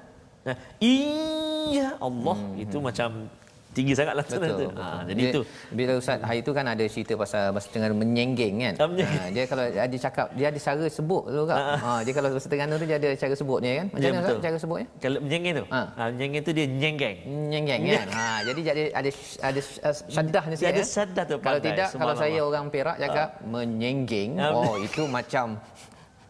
Nah, iya Allah hmm. itu macam tinggi sangatlah betul. Ha, jadi dia, itu bila ustaz hari itu kan ada cerita pasal masa tengah menyenggeng kan? Ha, dia kalau ada cakap dia ada cara sebut tu kan? Ha, dia kalau bahasa Terengganu tu dia ada cara sebutnya kan? Macam ya, mana ustaz cara sebutnya? Kalau menyenggeng tu? Ha. ha menyenggeng tu dia nyenggeng. Nyenggeng kan? Ha jadi jadi ada ada syaddahnya sikit ada syaddah tu kalau tidak kalau saya orang Perak cakap ha. menyenggeng oh itu macam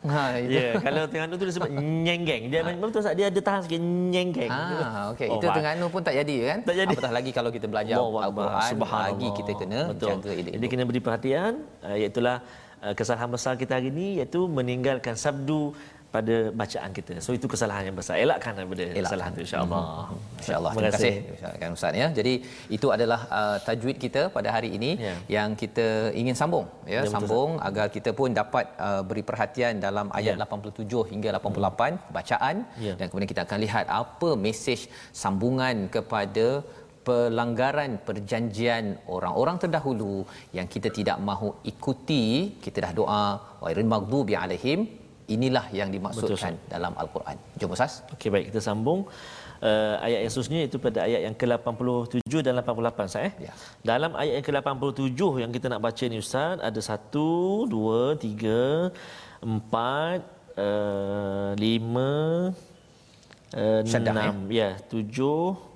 Ha, itu. Ya, kalau Terengganu tu dia sebut nyenggeng. Dia ha. betul tak dia ada tahan sikit nyenggeng. Ha, okey. Oh, itu Terengganu pun tak jadi kan? Tak jadi. Apatah lagi kalau kita belajar Al-Quran, lagi kita kena betul. jaga elok. Jadi kena beri perhatian, uh, iaitu uh, kesalahan besar kita hari ini iaitu meninggalkan sabdu pada bacaan kita. So itu kesalahan yang besar. Elakkan daripada Elakkan. kesalahan itu insya-Allah. Hmm. Insya-Allah. Terima kasih kan Ustaz ya. Jadi itu adalah uh, tajwid kita pada hari ini ya. yang kita ingin sambung ya, ya sambung betul. agar kita pun dapat uh, beri perhatian dalam ayat ya. 87 hingga 88 hmm. bacaan ya. dan kemudian kita akan lihat apa mesej sambungan kepada pelanggaran perjanjian orang-orang terdahulu yang kita tidak mahu ikuti kita dah doa wa irin maghdubi alaihim inilah yang dimaksudkan Betul, dalam al-Quran. Jom Ustaz. Okey baik kita sambung uh, ayat yang seterusnya itu pada ayat yang ke-87 dan 88 Ustaz eh. Ya. Dalam ayat yang ke-87 yang kita nak baca ni Ustaz ada 1 2 3 4 uh, 5 uh, 6 ya 7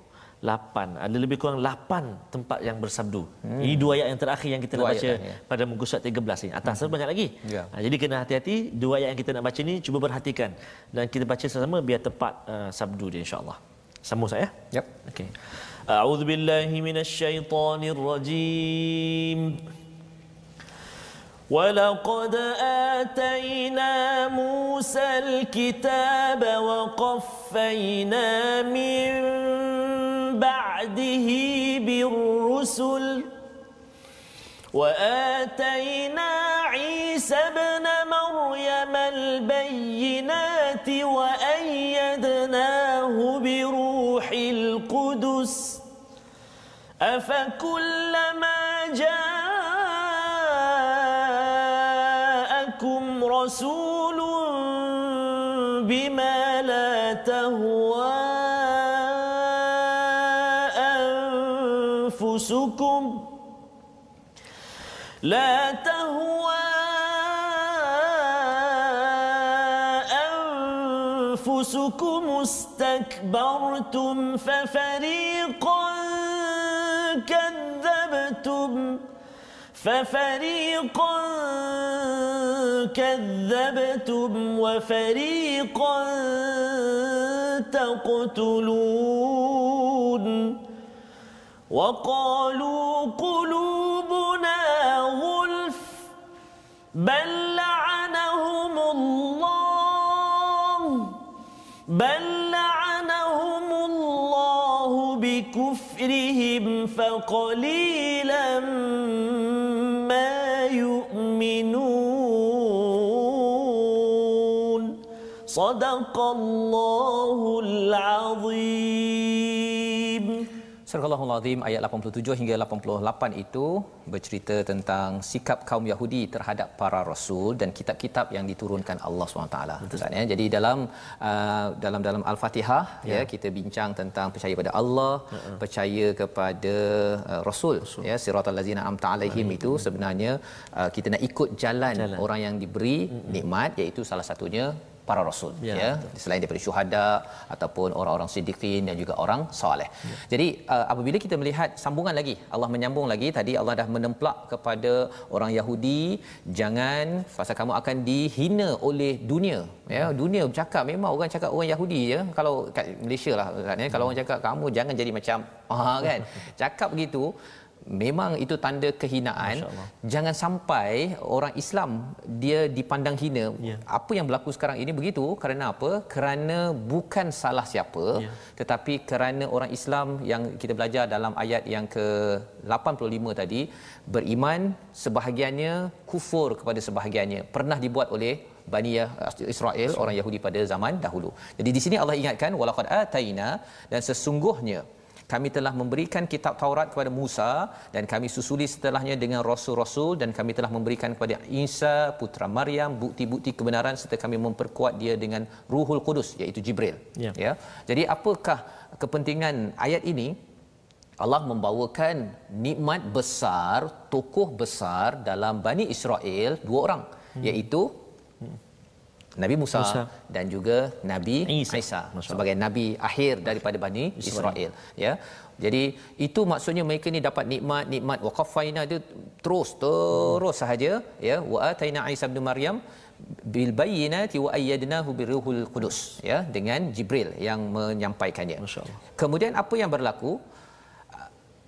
lapan ada lebih kurang lapan tempat yang bersabdu hmm. ini dua ayat yang terakhir yang kita dua nak baca ayat, ya. pada muka surat 13 ini atas hmm. banyak lagi ya. ha, jadi kena hati-hati dua ayat yang kita nak baca ni cuba perhatikan dan kita baca sama-sama biar tepat uh, sabdu dia insyaallah sambung saya yep okey a'udzu billahi minasyaitonir rajim ولقد آتينا موسى الكتاب وقفينا من بعده بالرسل وآتينا عيسى ابن مريم البينات وأيدناه بروح القدس أفكلما جاءكم بما لا تهوى استكبرتم ففريقا كذبتم ففريقا كذبتم وفريقا تقتلون وقالوا فقليلا ما يؤمنون. صدق الله العظيم. Surah Al-Azim ayat 87 hingga 88 itu bercerita tentang sikap kaum Yahudi terhadap para rasul dan kitab-kitab yang diturunkan Allah SWT. Ustaz ya. Jadi dalam uh, dalam dalam Al-Fatihah ya. ya kita bincang tentang percaya pada Allah, uh-uh. percaya kepada uh, rasul, rasul ya siratal ladzina amta alaihim itu sebenarnya uh, kita nak ikut jalan, jalan orang yang diberi nikmat iaitu salah satunya para rasul ya, ya. selain daripada syuhada ataupun orang-orang siddiqin dan juga orang soleh. Ya. Jadi uh, apabila kita melihat sambungan lagi Allah menyambung lagi tadi Allah dah menemplak kepada orang Yahudi jangan fasa kamu akan dihina oleh dunia. Ya dunia bercakap memang orang cakap orang Yahudi je kalau kat Malaysia lah kan ya. Kalau orang cakap kamu jangan jadi macam <laughs> ah kan. <laughs> Cakap begitu memang itu tanda kehinaan jangan sampai orang Islam dia dipandang hina yeah. apa yang berlaku sekarang ini begitu kerana apa kerana bukan salah siapa yeah. tetapi kerana orang Islam yang kita belajar dalam ayat yang ke 85 tadi beriman sebahagiannya kufur kepada sebahagiannya pernah dibuat oleh Bani Israel orang Yahudi pada zaman dahulu. Jadi di sini Allah ingatkan walaqad ataina dan sesungguhnya kami telah memberikan kitab Taurat kepada Musa dan kami susuli setelahnya dengan rasul-rasul dan kami telah memberikan kepada Isa putra Maryam bukti-bukti kebenaran serta kami memperkuat dia dengan Ruhul Kudus iaitu Jibril. Ya. ya. Jadi apakah kepentingan ayat ini? Allah membawakan nikmat besar, tokoh besar dalam Bani Israel dua orang hmm. iaitu Nabi Musa, Musa. dan juga Nabi Isa, Isa sebagai nabi akhir daripada Bani Israel. Ya. Jadi itu maksudnya mereka ni dapat nikmat nikmat. Waqafaina dia terus terus sahaja ya. Wa ataina Isa bin Maryam bil bayyinati wa ayyadnahu biruhul qudus ya. Dengan Jibril yang menyampaikannya kemudian apa yang berlaku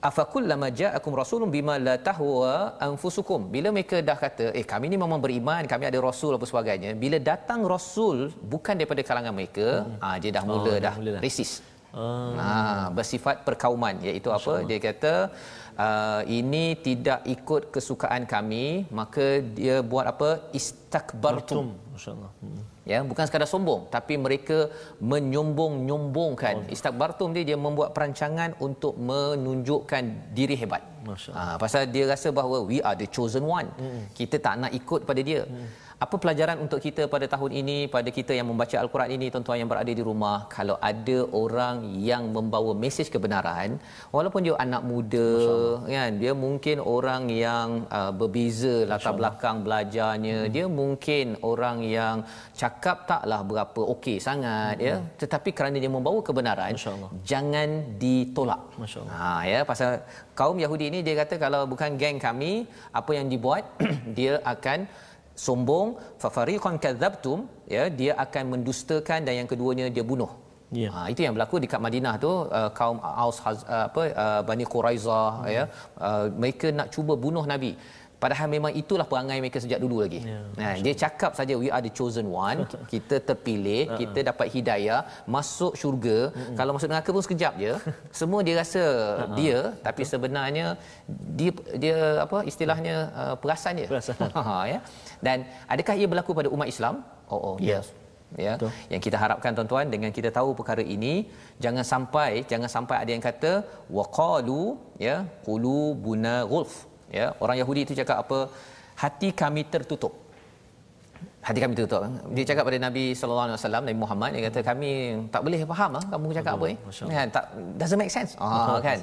afakullama ja'akum rasulun bima la tahwa anfusukum. Bila mereka dah kata eh kami ni memang beriman kami ada rasul apa sebagainya bila datang rasul bukan daripada kalangan mereka hmm. ah dia dah mula oh, dah, dah. mula resis. Ah. Ha, bersifat perkauman iaitu apa? Dia kata uh, ini tidak ikut kesukaan kami maka dia buat apa? Istakbartum. Masyaallah. Hmm ya bukan sekadar sombong tapi mereka menyombong-nyombongkan oh. istakbartum dia dia membuat perancangan untuk menunjukkan diri hebat. Ha, pasal dia rasa bahawa we are the chosen one. Hmm. kita tak nak ikut pada dia. Hmm apa pelajaran untuk kita pada tahun ini pada kita yang membaca al-Quran ini tuan-tuan yang berada di rumah? Kalau ada orang yang membawa mesej kebenaran walaupun dia anak muda kan dia mungkin orang yang uh, berbeza latar belakang belajarnya. Hmm. dia mungkin orang yang cakap taklah berapa okey sangat ya. hmm. ya tetapi kerana dia membawa kebenaran jangan ditolak. Ha ya pasal kaum Yahudi ini dia kata kalau bukan geng kami apa yang dibuat <clears throat> dia akan sombong fafariqan kadzabtum ya dia akan mendustakan dan yang keduanya dia bunuh Ya. Ha, itu yang berlaku dekat Madinah tu uh, kaum Aus uh, apa uh, Bani Quraizah hmm. ya uh, mereka nak cuba bunuh Nabi padahal memang itulah perangai mereka sejak dulu lagi. Ya, nah, dia cakap saja we are the chosen one, <laughs> kita terpilih, uh-huh. kita dapat hidayah, masuk syurga. Uh-huh. Kalau masuk neraka pun sekejap je. <laughs> Semua dia rasa uh-huh. dia tapi sebenarnya dia dia apa istilahnya uh, perasan dia. Perasan. <laughs> Ha ya. Dan adakah ia berlaku pada umat Islam? Oh, oh yes. Ya. Betul. Yang kita harapkan tuan-tuan dengan kita tahu perkara ini, jangan sampai jangan sampai ada yang kata waqalu ya qulubuna ghulf. Ya, orang Yahudi itu cakap apa? Hati kami tertutup. hati kami tertutup. Dia cakap pada Nabi sallallahu alaihi wasallam Nabi Muhammad dia kata kami tak boleh faham ah kamu cakap apa eh kan tak doesn't make sense. Ah kan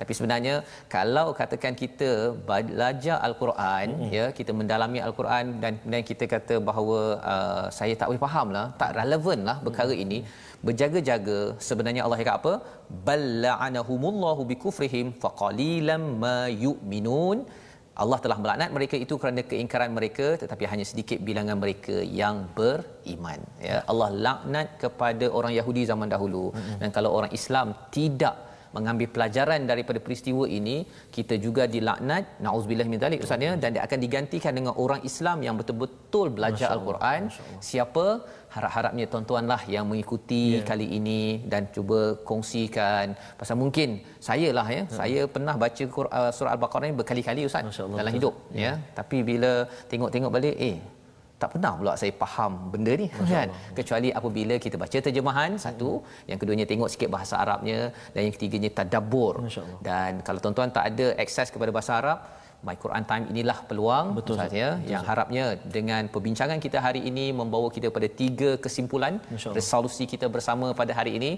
tapi sebenarnya kalau katakan kita belajar al-Quran hmm. ya kita mendalami al-Quran dan kemudian kita kata bahawa uh, saya tak boleh fahamlah tak relevan lah perkara hmm. ini berjaga-jaga sebenarnya Allah cakap apa balla'anahumullahu bikufrihim faqalilam ma yu'minun Allah telah melaknat mereka itu kerana keingkaran mereka tetapi hanya sedikit bilangan mereka yang beriman ya Allah laknat kepada orang Yahudi zaman dahulu mm-hmm. dan kalau orang Islam tidak mengambil pelajaran daripada peristiwa ini kita juga dilaknat naudzubillah min zalik ustaz ya dan dia akan digantikan dengan orang Islam yang betul-betul belajar al-Quran. siapa? Harap-harapnya tuan-tuanlah yang mengikuti yeah. kali ini dan cuba kongsikan. Pasal mungkin saya lah ya hmm. saya pernah baca uh, surah al-baqarah ini berkali-kali ustaz dalam hidup ya. ya. Tapi bila tengok-tengok balik eh tak pernah pula saya faham benda ni kan? Kecuali apabila kita baca terjemahan satu yang keduanya tengok sikit bahasa Arabnya dan yang ketiganya tadabbur. Dan kalau tuan-tuan tak ada akses kepada bahasa Arab My Quran Time inilah peluang betul saja yang betul. harapnya dengan perbincangan kita hari ini membawa kita pada tiga kesimpulan resolusi kita bersama pada hari ini.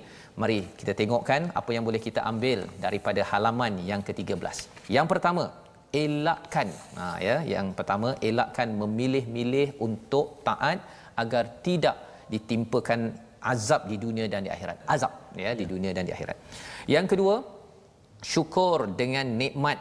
Mari kita tengokkan apa yang boleh kita ambil daripada halaman yang ke-13 yang pertama elakkan. Ha ya. Yang pertama elakkan memilih-milih untuk taat agar tidak ditimpakan azab di dunia dan di akhirat. Azab ya di dunia dan di akhirat. Yang kedua syukur dengan nikmat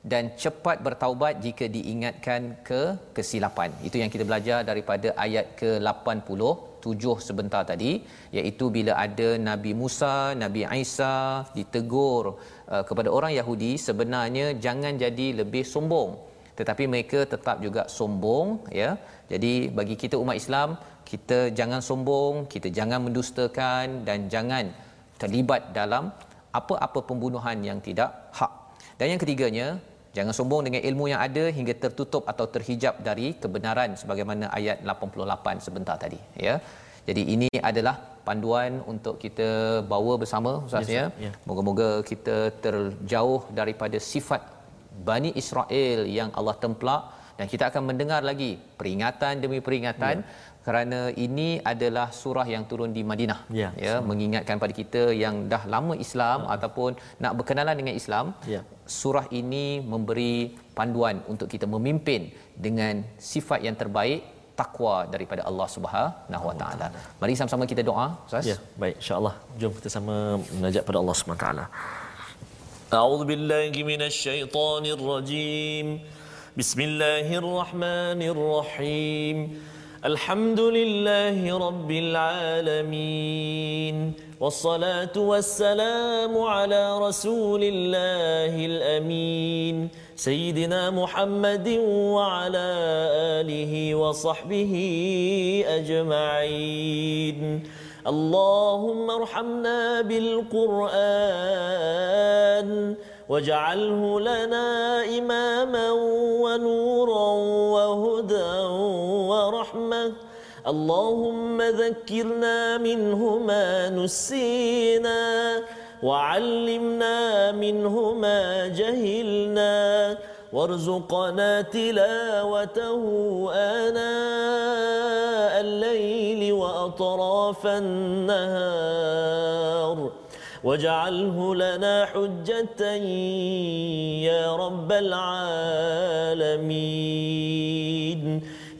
dan cepat bertaubat jika diingatkan ke kesilapan. Itu yang kita belajar daripada ayat ke-87 sebentar tadi iaitu bila ada Nabi Musa Nabi Isa ditegur uh, kepada orang Yahudi sebenarnya jangan jadi lebih sombong. Tetapi mereka tetap juga sombong ya. Jadi bagi kita umat Islam kita jangan sombong kita jangan mendustakan dan jangan terlibat dalam apa-apa pembunuhan yang tidak hak. Dan yang ketiganya jangan sombong dengan ilmu yang ada hingga tertutup atau terhijab dari kebenaran sebagaimana ayat 88 sebentar tadi ya jadi ini adalah panduan untuk kita bawa bersama ustaz ya. Moga-moga kita terjauh daripada sifat Bani Israel yang Allah templak dan kita akan mendengar lagi peringatan demi peringatan ya. Kerana ini adalah surah yang turun di Madinah ya, ya mengingatkan pada kita yang dah lama Islam ya. ataupun nak berkenalan dengan Islam ya. surah ini memberi panduan untuk kita memimpin dengan sifat yang terbaik takwa daripada Allah Subhanahu Wa Taala. Mari sama-sama kita doa, Ustaz. Ya, baik insya-Allah. Jom kita sama menajak pada Allah Subhanahu Wa Taala. A'udzu billahi minasyaitonir rajim. Bismillahirrahmanirrahim. الحمد لله رب العالمين والصلاة والسلام على رسول الله الأمين سيدنا محمد وعلى آله وصحبه أجمعين. اللهم ارحمنا بالقرآن واجعله لنا إماما ونورا وهدى ورحمه اللهم ذكرنا منه ما نسينا وعلمنا منه ما جهلنا وارزقنا تلاوته آناء الليل وأطراف النهار. واجعله لنا حجة يا رب العالمين.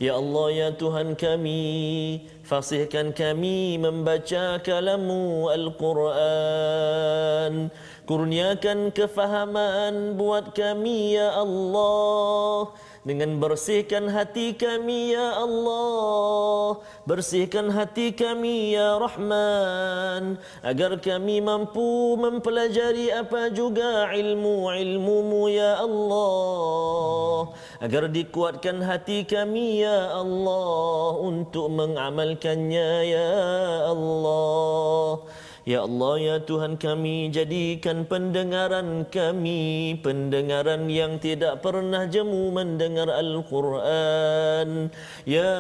Ya Allah, Ya Tuhan kami, fasihkan kami membaca kalamu Al-Quran. Kurniakan kefahaman buat kami, Ya Allah. Dengan bersihkan hati kami ya Allah. Bersihkan hati kami ya Rahman. Agar kami mampu mempelajari apa juga ilmu-ilmumu ya Allah agar dikuatkan hati kami ya Allah untuk mengamalkannya ya Allah Ya Allah ya Tuhan kami jadikan pendengaran kami pendengaran yang tidak pernah jemu mendengar Al-Quran. Ya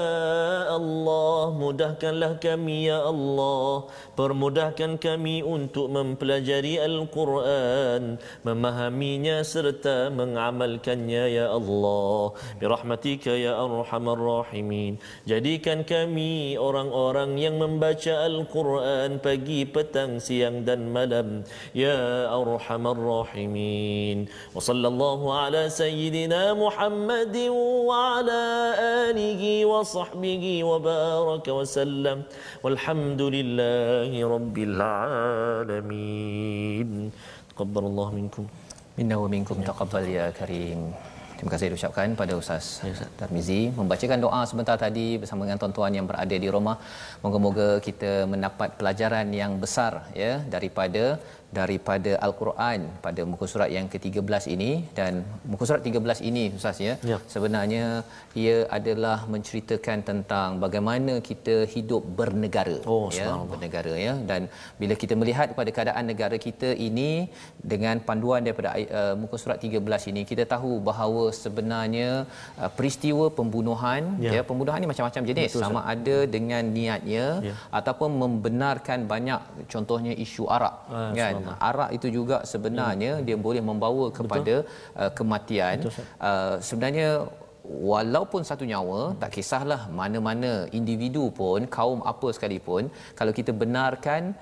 Allah mudahkanlah kami ya Allah permudahkan kami untuk mempelajari Al-Quran memahaminya serta mengamalkannya ya Allah. Birahmatika ya Arhamar Rahimin. Jadikan kami orang-orang yang membaca Al-Quran pagi petang siang dan malam. Ya arhamar rahimin. Wa sallallahu ala sayyidina Muhammad wa ala alihi wa sahbihi wa baraka wa sallam. Walhamdulillahi rabbil alamin. Taqabbalallahu minkum. Minna wa minkum taqabbal ya karim Terima kasih diucapkan pada Ustaz ya, Tarmizi membacakan doa sebentar tadi bersama dengan tuan-tuan yang berada di rumah. Moga-moga kita mendapat pelajaran yang besar ya daripada daripada al-Quran pada muka surat yang ke-13 ini dan muka surat 13 ini ustaz ya, ya. sebenarnya ia adalah menceritakan tentang bagaimana kita hidup bernegara oh, ya bernegara ya dan bila kita melihat pada keadaan negara kita ini dengan panduan daripada uh, muka surat 13 ini kita tahu bahawa sebenarnya uh, peristiwa pembunuhan ya. ya pembunuhan ini macam-macam jenis Betul, sama ada dengan niatnya ya. ataupun membenarkan banyak contohnya isu arak ah, kan arak itu juga sebenarnya hmm. dia boleh membawa kepada uh, kematian uh, sebenarnya walaupun satu nyawa hmm. tak kisahlah mana-mana individu pun kaum apa sekalipun kalau kita benarkan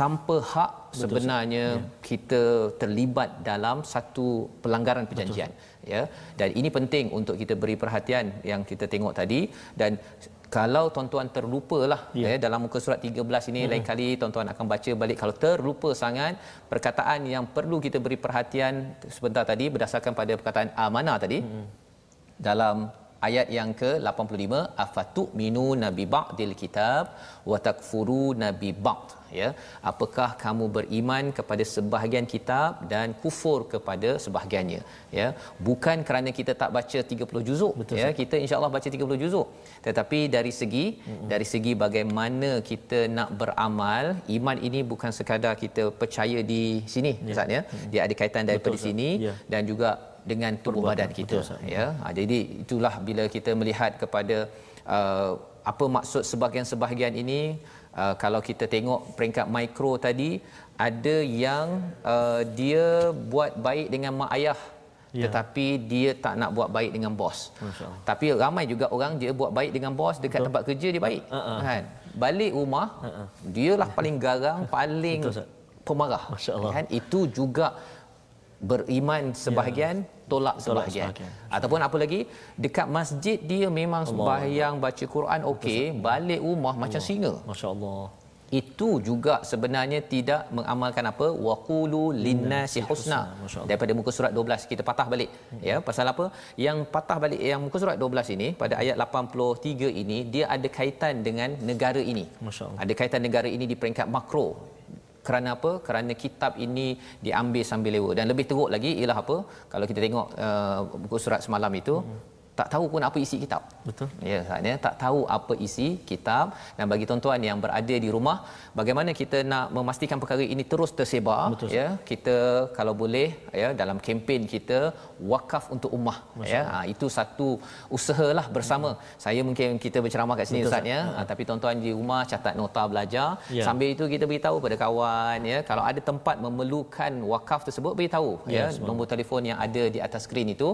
tanpa hak Betul. sebenarnya ya. kita terlibat dalam satu pelanggaran perjanjian Betul. ya dan ini penting untuk kita beri perhatian yang kita tengok tadi dan kalau tuan-tuan terlupalah ya. ya dalam muka surat 13 ini hmm. lain kali tuan-tuan akan baca balik kalau terlupa sangat perkataan yang perlu kita beri perhatian sebentar tadi berdasarkan pada perkataan amanah tadi hmm. dalam ayat yang ke-85 afatu minu nabi ba'dil kitab wa takfuru nabi ba'd ya apakah kamu beriman kepada sebahagian kitab dan kufur kepada sebahagiannya ya bukan kerana kita tak baca 30 juzuk Betul, ya kita insyaallah baca 30 juzuk tetapi dari segi mm-hmm. dari segi bagaimana kita nak beramal iman ini bukan sekadar kita percaya di sini ya. ustaz ya mm-hmm. dia ada kaitan daripada Betul, sini ya. dan juga dengan tubuh Perbuatan. badan kita Betul, ya ha, jadi itulah bila kita melihat kepada uh, apa maksud sebahagian-sebahagian ini uh, kalau kita tengok peringkat mikro tadi ada yang uh, dia buat baik dengan mak ayah ya. tetapi dia tak nak buat baik dengan bos. Tapi ramai juga orang dia buat baik dengan bos dekat Betul. tempat kerja dia baik. Uh-uh. Kan? Balik rumah uh-uh. dialah paling garang, <laughs> paling Betul, pemarah. Kan? Itu juga beriman sebahagian ya. Tolak sebahagian. sebahagian. Ataupun apa lagi? Dekat masjid dia memang sembahyang baca Quran okey balik rumah Allah. macam singa masya-Allah. Itu juga sebenarnya tidak mengamalkan apa? Waqulu linnasi husna. daripada muka surat 12 kita patah balik. Hmm. ya pasal apa? Yang patah balik yang muka surat 12 ini pada ayat 83 ini dia ada kaitan dengan negara ini. Masyaallah. Ada kaitan negara ini di peringkat makro kerana apa? Kerana kitab ini diambil sambil lewa. Dan lebih teruk lagi ialah apa? Kalau kita tengok uh, buku surat semalam itu hmm tak tahu pun apa isi kitab. Betul. Ya, saatnya tak tahu apa isi kitab dan bagi tuan-tuan yang berada di rumah, bagaimana kita nak memastikan perkara ini terus tersebar Betul, ya. Kita kalau boleh ya dalam kempen kita wakaf untuk ummah ya. Ha, itu satu usahalah bersama. Hmm. Saya mungkin kita berceramah kat sini Ustaz ya, ha. tapi tuan-tuan di rumah catat nota belajar. Ya. Sambil itu kita beritahu pada kawan ya, kalau ada tempat memerlukan wakaf tersebut beritahu ya, ya nombor telefon yang ada di atas skrin itu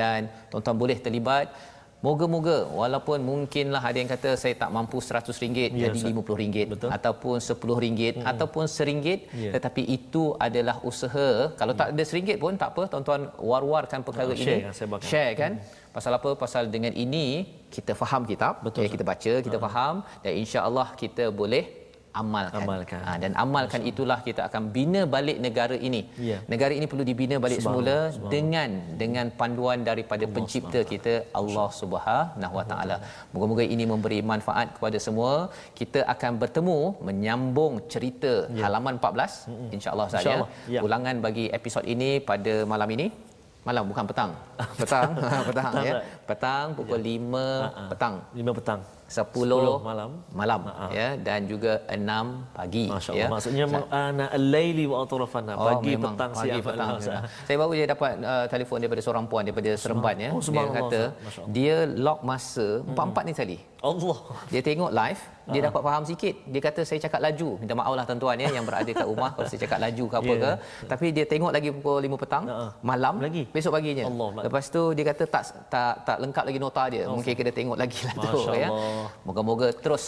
dan tuan-tuan boleh terlibat terlibat Moga-moga walaupun mungkinlah ada yang kata saya tak mampu RM100 ya, jadi RM50 Betul. ataupun RM10 hmm. ataupun RM1 ya. tetapi itu adalah usaha kalau hmm. tak ada RM1 pun tak apa tuan-tuan war-warkan perkara oh, ini share, share kan hmm. pasal apa pasal dengan ini kita faham kitab Betul, ya, kita baca kita uh faham dan insya-Allah kita boleh amalkan. amalkan. Ha, dan amalkan Masa. itulah kita akan bina balik negara ini. Ya. Negara ini perlu dibina balik Subhanallah. semula Subhanallah. dengan dengan panduan daripada Allah pencipta Subhanallah. kita Allah Subhanahu Wa Taala. Moga-moga ini memberi manfaat kepada semua. Kita akan bertemu menyambung cerita ya. halaman 14 insya-Allah Insya saya. Ya. Ulangan bagi episod ini pada malam ini malam bukan petang <laughs> petang petang, <laughs> petang ya petang pukul ya. 5 uh-huh. petang 5 petang 10, 10 malam. malam Ha-ha. ya dan juga 6 pagi Masya ya. Allah. Maksudnya ana al-laili wa atrafana. Oh, Pagi, memang. petang, pagi, siang. petang. memang. Saya baru je dapat uh, telefon daripada seorang puan daripada Seremban ya. Oh, dia subhanallah, kata Allah. dia lock masa empat-empat ni kali. Allah. Dia tengok live, dia Ah. dapat faham sikit. Dia kata saya cakap laju. Minta maaf lah tuan-tuan ya yang berada kat rumah kalau saya cakap laju ke apa Ya. ke. Tapi dia tengok lagi pukul 5 petang, Ha. malam Lagi? besok paginya. Allah. Lepas tu dia kata tak tak tak lengkap lagi nota dia. Mungkin kena tengok lagi lah tu ya. Allah. Moga-moga terus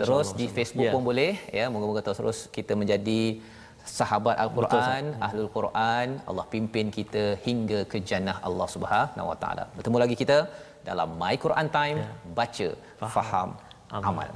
terus di Facebook Allah. pun boleh ya. Moga-moga terus kita menjadi sahabat Al-Quran, ahlul Quran, Allah pimpin kita hingga ke jannah Allah Subhanahu Wa Taala. Bertemu lagi kita dalam My Quran Time, baca, faham, Amal. amal.